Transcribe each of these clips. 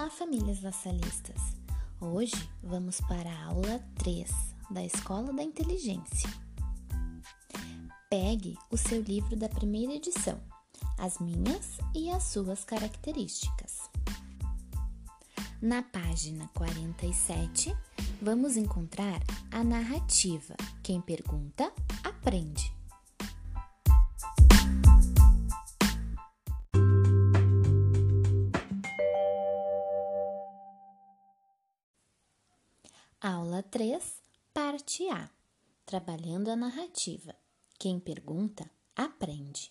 Olá, famílias vassalistas! Hoje vamos para a aula 3 da Escola da Inteligência. Pegue o seu livro da primeira edição, As Minhas e as Suas Características. Na página 47, vamos encontrar a narrativa Quem pergunta, aprende. Aula 3, parte A. Trabalhando a narrativa. Quem pergunta, aprende.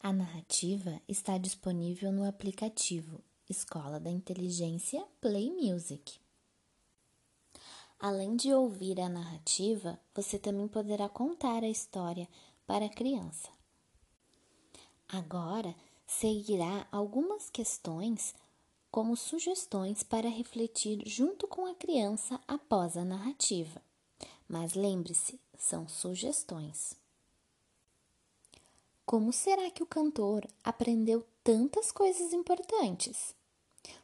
A narrativa está disponível no aplicativo Escola da Inteligência Play Music. Além de ouvir a narrativa, você também poderá contar a história para a criança. Agora seguirá algumas questões como sugestões para refletir junto com a criança após a narrativa. Mas lembre-se, são sugestões. Como será que o cantor aprendeu tantas coisas importantes?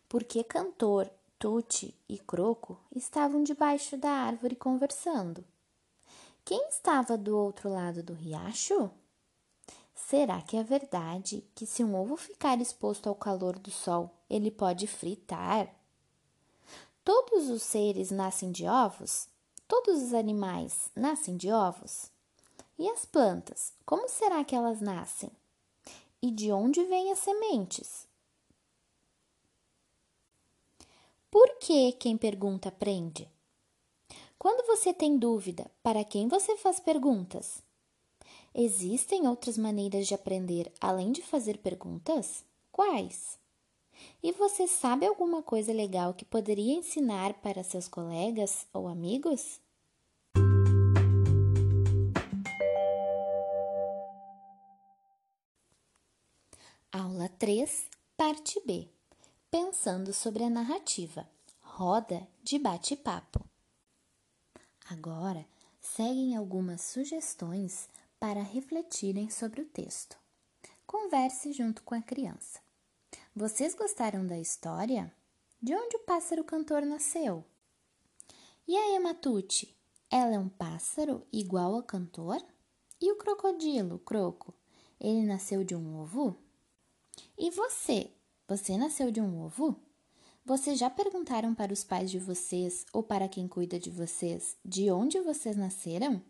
Por que cantor, Tuti e Croco estavam debaixo da árvore conversando? Quem estava do outro lado do riacho? Será que é verdade que se um ovo ficar exposto ao calor do sol, ele pode fritar? Todos os seres nascem de ovos? Todos os animais nascem de ovos? E as plantas, como será que elas nascem? E de onde vêm as sementes? Por que quem pergunta aprende? Quando você tem dúvida, para quem você faz perguntas? Existem outras maneiras de aprender além de fazer perguntas? Quais? E você sabe alguma coisa legal que poderia ensinar para seus colegas ou amigos? Aula 3, parte B. Pensando sobre a narrativa. Roda de bate-papo. Agora, seguem algumas sugestões para refletirem sobre o texto. Converse junto com a criança. Vocês gostaram da história? De onde o pássaro cantor nasceu? E a Ematute? Ela é um pássaro igual ao cantor? E o crocodilo, Croco? Ele nasceu de um ovo? E você? Você nasceu de um ovo? Vocês já perguntaram para os pais de vocês ou para quem cuida de vocês de onde vocês nasceram?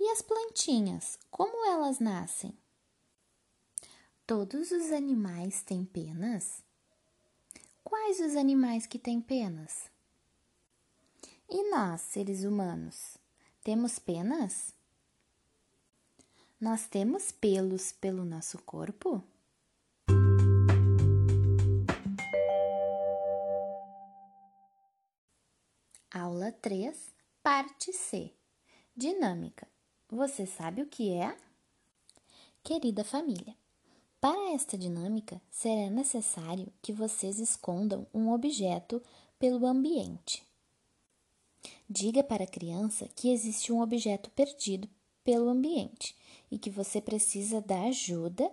E as plantinhas, como elas nascem? Todos os animais têm penas? Quais os animais que têm penas? E nós, seres humanos, temos penas? Nós temos pelos pelo nosso corpo? Aula 3, parte C. Dinâmica. Você sabe o que é? Querida família, para esta dinâmica será necessário que vocês escondam um objeto pelo ambiente. Diga para a criança que existe um objeto perdido pelo ambiente e que você precisa da ajuda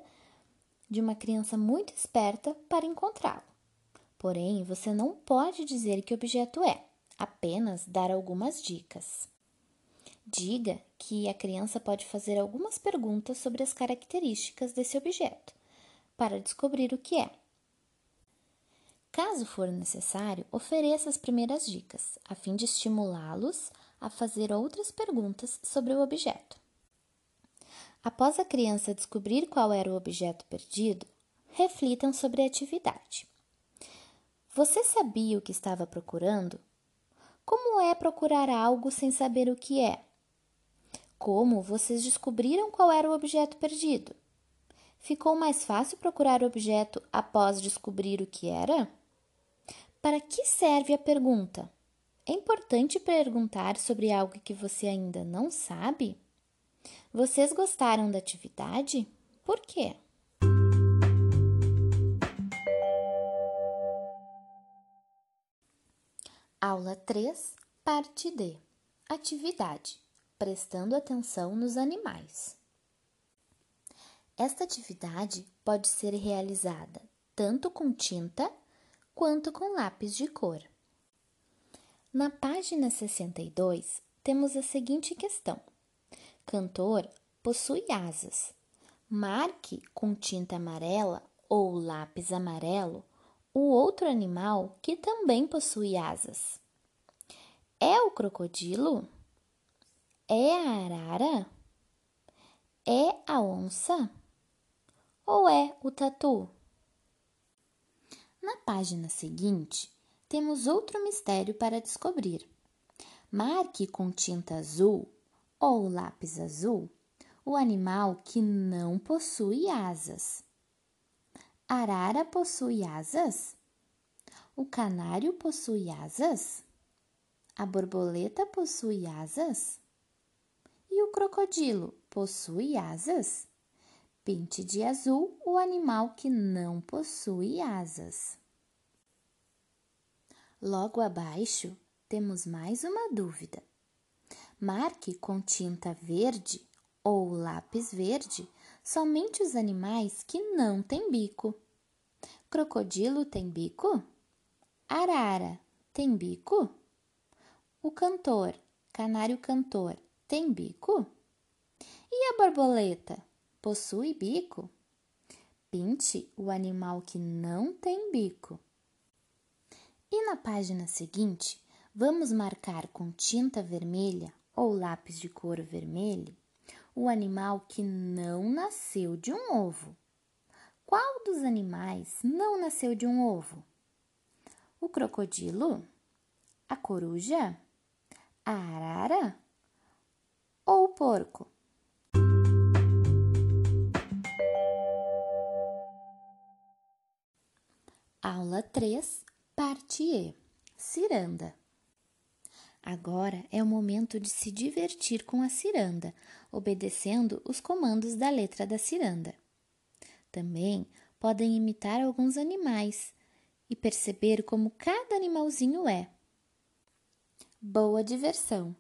de uma criança muito esperta para encontrá-lo. Porém, você não pode dizer que objeto é, apenas dar algumas dicas. Diga que a criança pode fazer algumas perguntas sobre as características desse objeto, para descobrir o que é. Caso for necessário, ofereça as primeiras dicas, a fim de estimulá-los a fazer outras perguntas sobre o objeto. Após a criança descobrir qual era o objeto perdido, reflitam sobre a atividade. Você sabia o que estava procurando? Como é procurar algo sem saber o que é? Como vocês descobriram qual era o objeto perdido? Ficou mais fácil procurar o objeto após descobrir o que era? Para que serve a pergunta? É importante perguntar sobre algo que você ainda não sabe? Vocês gostaram da atividade? Por quê? Aula 3, parte D. Atividade prestando atenção nos animais. Esta atividade pode ser realizada tanto com tinta quanto com lápis de cor. Na página 62, temos a seguinte questão: Cantor possui asas. Marque com tinta amarela ou lápis amarelo o outro animal que também possui asas. É o crocodilo? É a arara? É a onça? Ou é o tatu? Na página seguinte, temos outro mistério para descobrir. Marque com tinta azul ou lápis azul o animal que não possui asas. Arara possui asas? O canário possui asas? A borboleta possui asas? E o crocodilo possui asas? Pinte de azul o animal que não possui asas. Logo abaixo, temos mais uma dúvida. Marque com tinta verde ou lápis verde somente os animais que não têm bico. Crocodilo tem bico? Arara tem bico? O cantor, canário cantor, tem bico? E a borboleta possui bico? Pinte o animal que não tem bico. E na página seguinte, vamos marcar com tinta vermelha ou lápis de cor vermelho o animal que não nasceu de um ovo. Qual dos animais não nasceu de um ovo? O crocodilo? A coruja? A arara? Ou o porco? Aula 3, parte E. Ciranda. Agora é o momento de se divertir com a ciranda, obedecendo os comandos da letra da ciranda. Também podem imitar alguns animais e perceber como cada animalzinho é. Boa diversão!